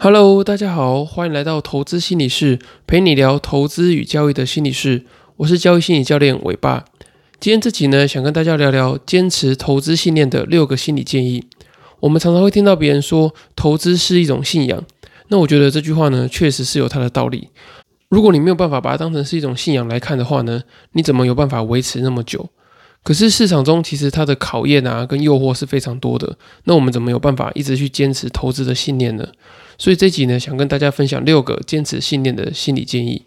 Hello，大家好，欢迎来到投资心理室，陪你聊投资与交易的心理室。我是交易心理教练伟爸。今天这集呢，想跟大家聊聊坚持投资信念的六个心理建议。我们常常会听到别人说，投资是一种信仰。那我觉得这句话呢，确实是有它的道理。如果你没有办法把它当成是一种信仰来看的话呢，你怎么有办法维持那么久？可是市场中其实它的考验啊，跟诱惑是非常多的。那我们怎么有办法一直去坚持投资的信念呢？所以这集呢，想跟大家分享六个坚持信念的心理建议。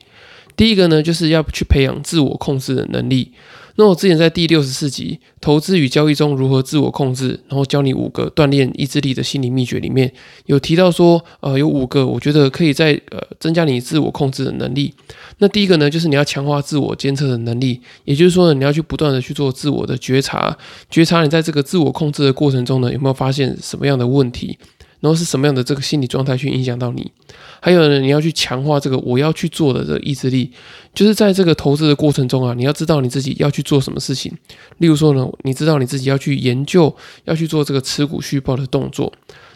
第一个呢，就是要去培养自我控制的能力。那我之前在第六十四集《投资与交易中如何自我控制》，然后教你五个锻炼意志力的心理秘诀里面，有提到说，呃，有五个我觉得可以在呃增加你自我控制的能力。那第一个呢，就是你要强化自我监测的能力，也就是说呢，你要去不断的去做自我的觉察，觉察你在这个自我控制的过程中呢，有没有发现什么样的问题。然后是什么样的这个心理状态去影响到你？还有呢，你要去强化这个我要去做的这个意志力，就是在这个投资的过程中啊，你要知道你自己要去做什么事情。例如说呢，你知道你自己要去研究，要去做这个持股续报的动作。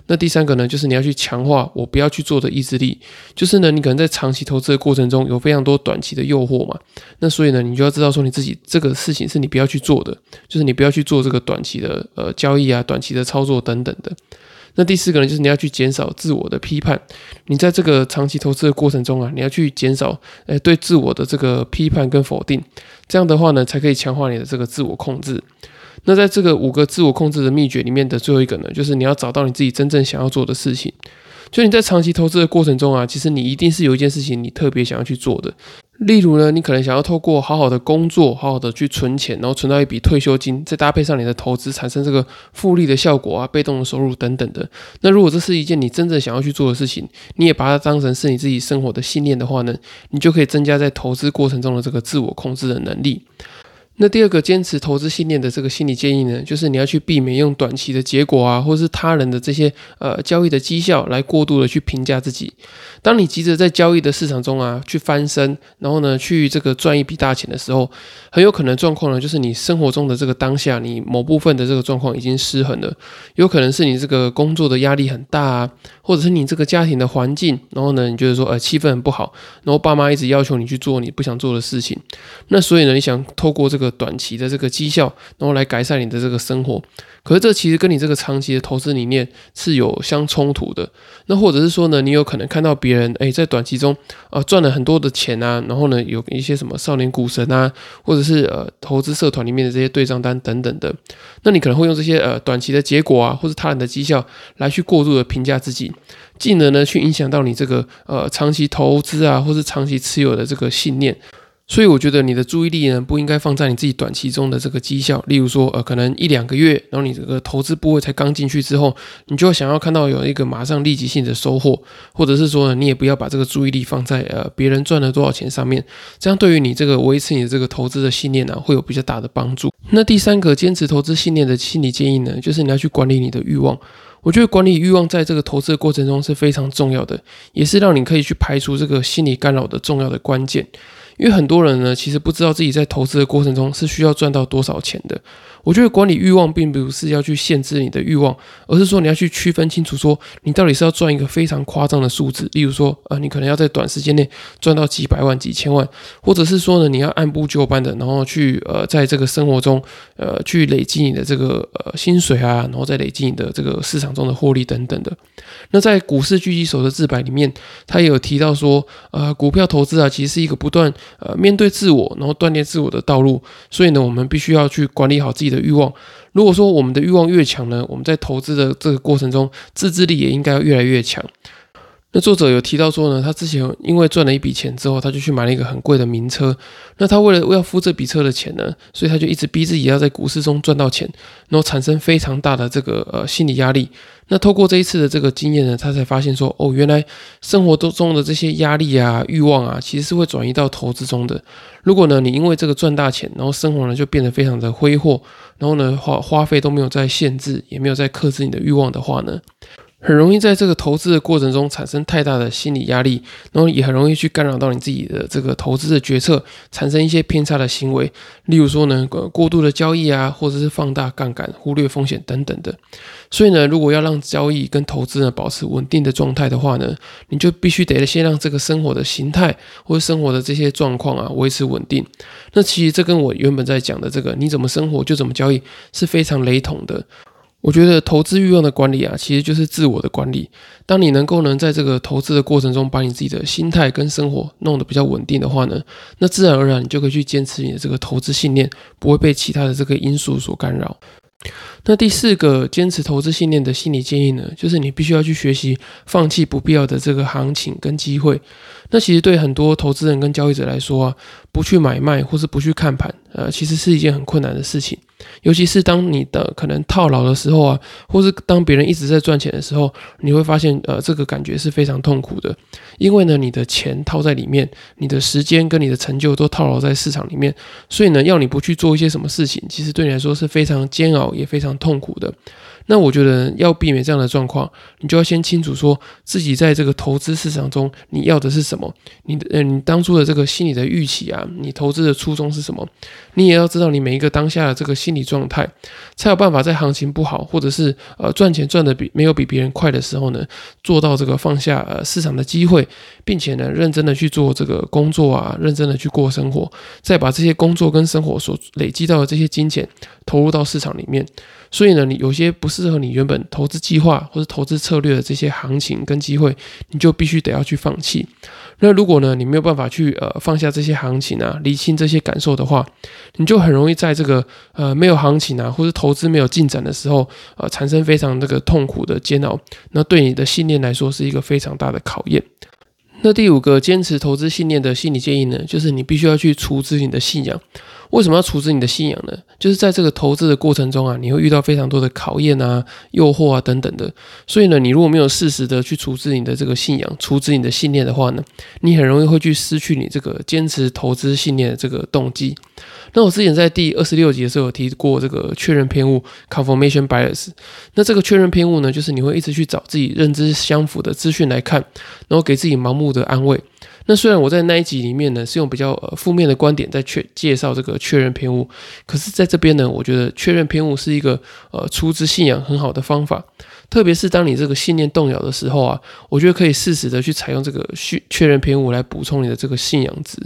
那第三个呢，就是你要去强化我不要去做的意志力，就是呢，你可能在长期投资的过程中有非常多短期的诱惑嘛，那所以呢，你就要知道说你自己这个事情是你不要去做的，就是你不要去做这个短期的呃交易啊、短期的操作等等的。那第四个呢，就是你要去减少自我的批判。你在这个长期投资的过程中啊，你要去减少诶对自我的这个批判跟否定。这样的话呢，才可以强化你的这个自我控制。那在这个五个自我控制的秘诀里面的最后一个呢，就是你要找到你自己真正想要做的事情。就你在长期投资的过程中啊，其实你一定是有一件事情你特别想要去做的。例如呢，你可能想要透过好好的工作，好好的去存钱，然后存到一笔退休金，再搭配上你的投资，产生这个复利的效果啊，被动的收入等等的。那如果这是一件你真正想要去做的事情，你也把它当成是你自己生活的信念的话呢，你就可以增加在投资过程中的这个自我控制的能力。那第二个坚持投资信念的这个心理建议呢，就是你要去避免用短期的结果啊，或是他人的这些呃交易的绩效来过度的去评价自己。当你急着在交易的市场中啊去翻身，然后呢去这个赚一笔大钱的时候，很有可能状况呢就是你生活中的这个当下，你某部分的这个状况已经失衡了。有可能是你这个工作的压力很大啊，或者是你这个家庭的环境，然后呢你觉得说呃气氛很不好，然后爸妈一直要求你去做你不想做的事情，那所以呢你想透过这个短期的这个绩效，然后来改善你的这个生活。可是这其实跟你这个长期的投资理念是有相冲突的。那或者是说呢，你有可能看到别人诶在短期中啊赚了很多的钱啊，然后呢有一些什么少年股神啊，或者是呃投资社团里面的这些对账单等等的，那你可能会用这些呃短期的结果啊，或者他人的绩效来去过度的评价自己，进而呢去影响到你这个呃长期投资啊，或是长期持有的这个信念。所以我觉得你的注意力呢，不应该放在你自己短期中的这个绩效，例如说，呃，可能一两个月，然后你这个投资部位才刚进去之后，你就想要看到有一个马上立即性的收获，或者是说呢，你也不要把这个注意力放在呃别人赚了多少钱上面，这样对于你这个维持你的这个投资的信念呢，会有比较大的帮助。那第三个坚持投资信念的心理建议呢，就是你要去管理你的欲望。我觉得管理欲望在这个投资的过程中是非常重要的，也是让你可以去排除这个心理干扰的重要的关键。因为很多人呢，其实不知道自己在投资的过程中是需要赚到多少钱的。我觉得管理欲望并不是要去限制你的欲望，而是说你要去区分清楚，说你到底是要赚一个非常夸张的数字，例如说，呃，你可能要在短时间内赚到几百万、几千万，或者是说呢，你要按部就班的，然后去呃，在这个生活中，呃，去累积你的这个呃薪水啊，然后再累积你的这个市场中的获利等等的。那在股市狙击手的自白里面，他也有提到说，呃，股票投资啊，其实是一个不断呃面对自我，然后锻炼自我的道路。所以呢，我们必须要去管理好自己的。的欲望，如果说我们的欲望越强呢，我们在投资的这个过程中，自制力也应该要越来越强。那作者有提到说呢，他之前因为赚了一笔钱之后，他就去买了一个很贵的名车。那他为了要付这笔车的钱呢，所以他就一直逼自己要在股市中赚到钱，然后产生非常大的这个呃心理压力。那透过这一次的这个经验呢，他才发现说，哦，原来生活当中的这些压力啊、欲望啊，其实是会转移到投资中的。如果呢，你因为这个赚大钱，然后生活呢就变得非常的挥霍，然后呢花花费都没有在限制，也没有在克制你的欲望的话呢？很容易在这个投资的过程中产生太大的心理压力，然后也很容易去干扰到你自己的这个投资的决策，产生一些偏差的行为。例如说呢，过度的交易啊，或者是放大杠杆、忽略风险等等的。所以呢，如果要让交易跟投资呢保持稳定的状态的话呢，你就必须得先让这个生活的形态或者生活的这些状况啊维持稳定。那其实这跟我原本在讲的这个你怎么生活就怎么交易是非常雷同的。我觉得投资欲望的管理啊，其实就是自我的管理。当你能够能在这个投资的过程中，把你自己的心态跟生活弄得比较稳定的话呢，那自然而然你就可以去坚持你的这个投资信念，不会被其他的这个因素所干扰。那第四个坚持投资信念的心理建议呢，就是你必须要去学习放弃不必要的这个行情跟机会。那其实对很多投资人跟交易者来说啊，不去买卖或是不去看盘，呃，其实是一件很困难的事情。尤其是当你的可能套牢的时候啊，或是当别人一直在赚钱的时候，你会发现，呃，这个感觉是非常痛苦的。因为呢，你的钱套在里面，你的时间跟你的成就都套牢在市场里面，所以呢，要你不去做一些什么事情，其实对你来说是非常煎熬也非常痛苦的。那我觉得要避免这样的状况，你就要先清楚说自己在这个投资市场中你要的是什么，你的呃你当初的这个心理的预期啊，你投资的初衷是什么？你也要知道你每一个当下的这个心理状态，才有办法在行情不好或者是呃赚钱赚的比没有比别人快的时候呢，做到这个放下呃市场的机会，并且呢认真的去做这个工作啊，认真的去过生活，再把这些工作跟生活所累积到的这些金钱投入到市场里面。所以呢，你有些不是适合你原本投资计划或者投资策略的这些行情跟机会，你就必须得要去放弃。那如果呢，你没有办法去呃放下这些行情啊，理清这些感受的话，你就很容易在这个呃没有行情啊，或者投资没有进展的时候，呃产生非常这个痛苦的煎熬。那对你的信念来说是一个非常大的考验。那第五个坚持投资信念的心理建议呢，就是你必须要去处置你的信仰。为什么要处置你的信仰呢？就是在这个投资的过程中啊，你会遇到非常多的考验啊、诱惑啊等等的。所以呢，你如果没有适时的去处置你的这个信仰、处置你的信念的话呢，你很容易会去失去你这个坚持投资信念的这个动机。那我之前在第二十六集的时候有提过这个确认偏误 （confirmation bias）。那这个确认偏误呢，就是你会一直去找自己认知相符的资讯来看，然后给自己盲目的安慰。那虽然我在那一集里面呢是用比较呃负面的观点在确介绍这个确认偏误，可是在这边呢，我觉得确认偏误是一个呃出自信仰很好的方法，特别是当你这个信念动摇的时候啊，我觉得可以适时的去采用这个确确认偏误来补充你的这个信仰值。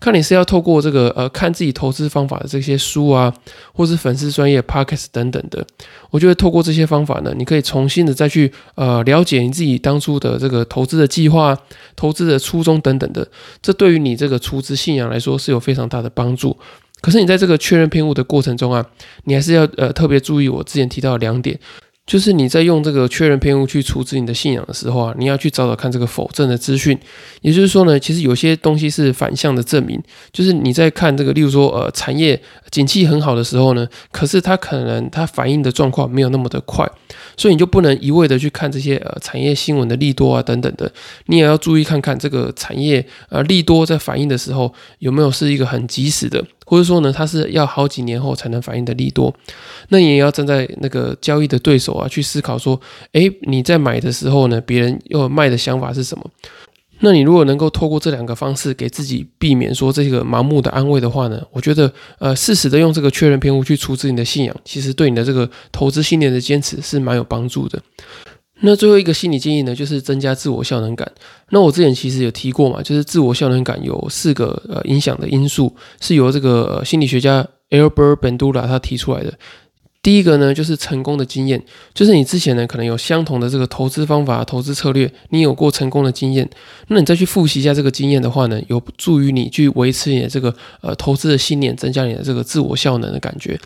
看你是要透过这个呃看自己投资方法的这些书啊，或是粉丝专业 podcast 等等的，我觉得透过这些方法呢，你可以重新的再去呃了解你自己当初的这个投资的计划、投资的初衷等等的，这对于你这个出资信仰来说是有非常大的帮助。可是你在这个确认偏误的过程中啊，你还是要呃特别注意我之前提到的两点。就是你在用这个确认偏误去处置你的信仰的时候啊，你要去找找看这个否证的资讯。也就是说呢，其实有些东西是反向的证明。就是你在看这个，例如说呃，产业景气很好的时候呢，可是它可能它反应的状况没有那么的快，所以你就不能一味的去看这些呃产业新闻的利多啊等等的。你也要注意看看这个产业呃利多在反应的时候有没有是一个很及时的。或者说呢，它是要好几年后才能反应的利多，那你也要站在那个交易的对手啊，去思考说，诶，你在买的时候呢，别人要卖的想法是什么？那你如果能够透过这两个方式给自己避免说这个盲目的安慰的话呢，我觉得呃，适时的用这个确认偏误去处置你的信仰，其实对你的这个投资信念的坚持是蛮有帮助的。那最后一个心理建议呢，就是增加自我效能感。那我之前其实有提过嘛，就是自我效能感有四个呃影响的因素，是由这个心理学家 Albert Bandura 他提出来的。第一个呢，就是成功的经验，就是你之前呢可能有相同的这个投资方法、投资策略，你有过成功的经验，那你再去复习一下这个经验的话呢，有助于你去维持你的这个呃投资的信念，增加你的这个自我效能的感觉。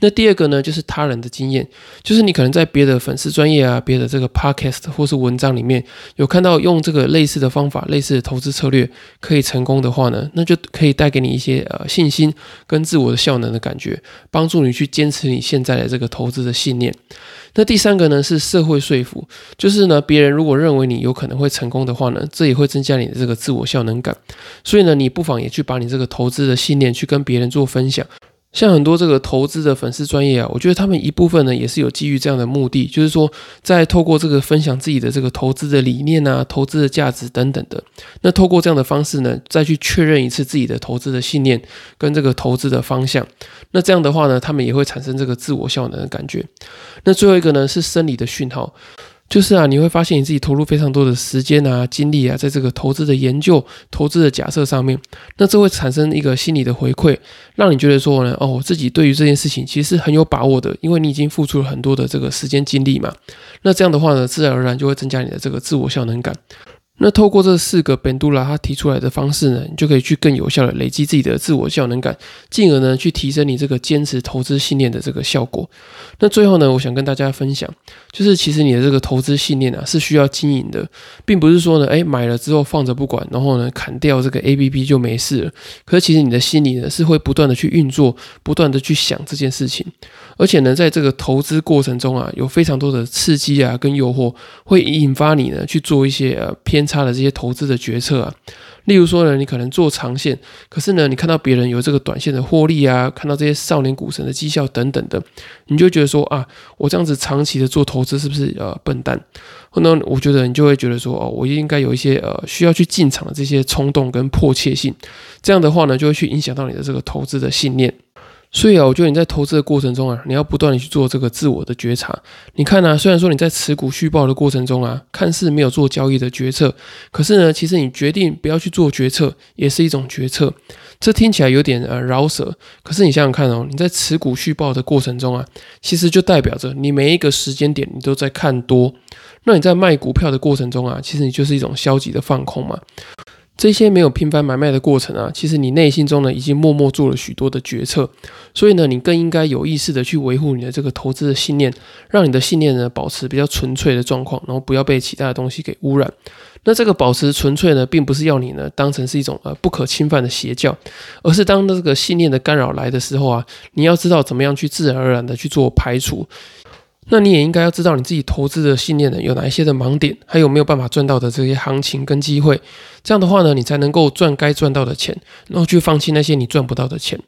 那第二个呢，就是他人的经验，就是你可能在别的粉丝专业啊、别的这个 podcast 或是文章里面有看到用这个类似的方法、类似的投资策略可以成功的话呢，那就可以带给你一些呃信心跟自我的效能的感觉，帮助你去坚持你现在的这个投资的信念。那第三个呢是社会说服，就是呢别人如果认为你有可能会成功的话呢，这也会增加你的这个自我效能感。所以呢，你不妨也去把你这个投资的信念去跟别人做分享。像很多这个投资的粉丝专业啊，我觉得他们一部分呢也是有基于这样的目的，就是说在透过这个分享自己的这个投资的理念啊、投资的价值等等的，那透过这样的方式呢，再去确认一次自己的投资的信念跟这个投资的方向。那这样的话呢，他们也会产生这个自我效能的感觉。那最后一个呢是生理的讯号。就是啊，你会发现你自己投入非常多的时间啊、精力啊，在这个投资的研究、投资的假设上面，那这会产生一个心理的回馈，让你觉得说呢，哦，我自己对于这件事情其实是很有把握的，因为你已经付出了很多的这个时间精力嘛。那这样的话呢，自然而然就会增加你的这个自我效能感。那透过这四个本杜拉他提出来的方式呢，你就可以去更有效的累积自己的自我效能感，进而呢去提升你这个坚持投资信念的这个效果。那最后呢，我想跟大家分享，就是其实你的这个投资信念啊是需要经营的，并不是说呢，哎买了之后放着不管，然后呢砍掉这个 A P P 就没事了。可是其实你的心里呢是会不断的去运作，不断的去想这件事情，而且呢在这个投资过程中啊，有非常多的刺激啊跟诱惑，会引发你呢去做一些呃偏。差的这些投资的决策啊，例如说呢，你可能做长线，可是呢，你看到别人有这个短线的获利啊，看到这些少年股神的绩效等等的，你就觉得说啊，我这样子长期的做投资是不是呃笨蛋？那我觉得你就会觉得说哦，我应该有一些呃需要去进场的这些冲动跟迫切性，这样的话呢，就会去影响到你的这个投资的信念。所以啊，我觉得你在投资的过程中啊，你要不断的去做这个自我的觉察。你看呢，虽然说你在持股续报的过程中啊，看似没有做交易的决策，可是呢，其实你决定不要去做决策，也是一种决策。这听起来有点呃饶舌，可是你想想看哦，你在持股续报的过程中啊，其实就代表着你每一个时间点你都在看多。那你在卖股票的过程中啊，其实你就是一种消极的放空嘛。这些没有频繁买卖的过程啊，其实你内心中呢已经默默做了许多的决策，所以呢，你更应该有意识的去维护你的这个投资的信念，让你的信念呢保持比较纯粹的状况，然后不要被其他的东西给污染。那这个保持纯粹呢，并不是要你呢当成是一种呃不可侵犯的邪教，而是当这个信念的干扰来的时候啊，你要知道怎么样去自然而然的去做排除。那你也应该要知道你自己投资的信念呢有哪一些的盲点，还有没有办法赚到的这些行情跟机会。这样的话呢，你才能够赚该赚到的钱，然后去放弃那些你赚不到的钱。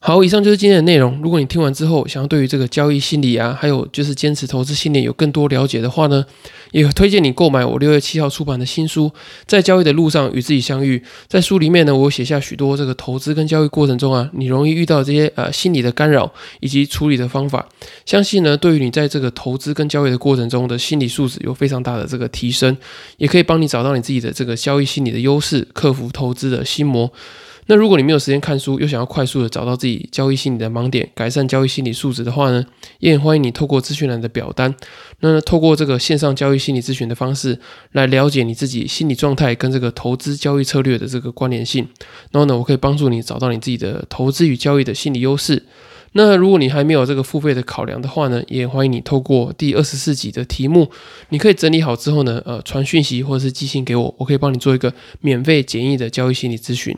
好，以上就是今天的内容。如果你听完之后，想要对于这个交易心理啊，还有就是坚持投资信念有更多了解的话呢，也推荐你购买我六月七号出版的新书《在交易的路上与自己相遇》。在书里面呢，我写下许多这个投资跟交易过程中啊，你容易遇到这些呃心理的干扰以及处理的方法。相信呢，对于你在这个投资跟交易的过程中的心理素质有非常大的这个提升，也可以帮你找到你自己的这个交易心理的优势，克服投资的心魔。那如果你没有时间看书，又想要快速的找到自己交易心理的盲点，改善交易心理素质的话呢，也很欢迎你透过资讯栏的表单，那透过这个线上交易心理咨询的方式来了解你自己心理状态跟这个投资交易策略的这个关联性。然后呢，我可以帮助你找到你自己的投资与交易的心理优势。那如果你还没有这个付费的考量的话呢，也欢迎你透过第二十四集的题目，你可以整理好之后呢，呃，传讯息或者是寄信给我，我可以帮你做一个免费简易的交易心理咨询。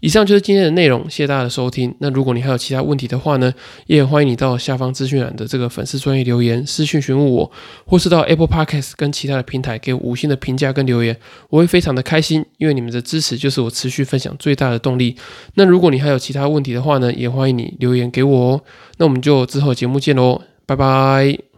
以上就是今天的内容，谢谢大家的收听。那如果你还有其他问题的话呢，也欢迎你到下方资讯栏的这个粉丝专业留言私讯询问我，或是到 Apple Podcast 跟其他的平台给五星的评价跟留言，我会非常的开心，因为你们的支持就是我持续分享最大的动力。那如果你还有其他问题的话呢，也欢迎你留言给我哦那我们就之后节目见喽，拜拜。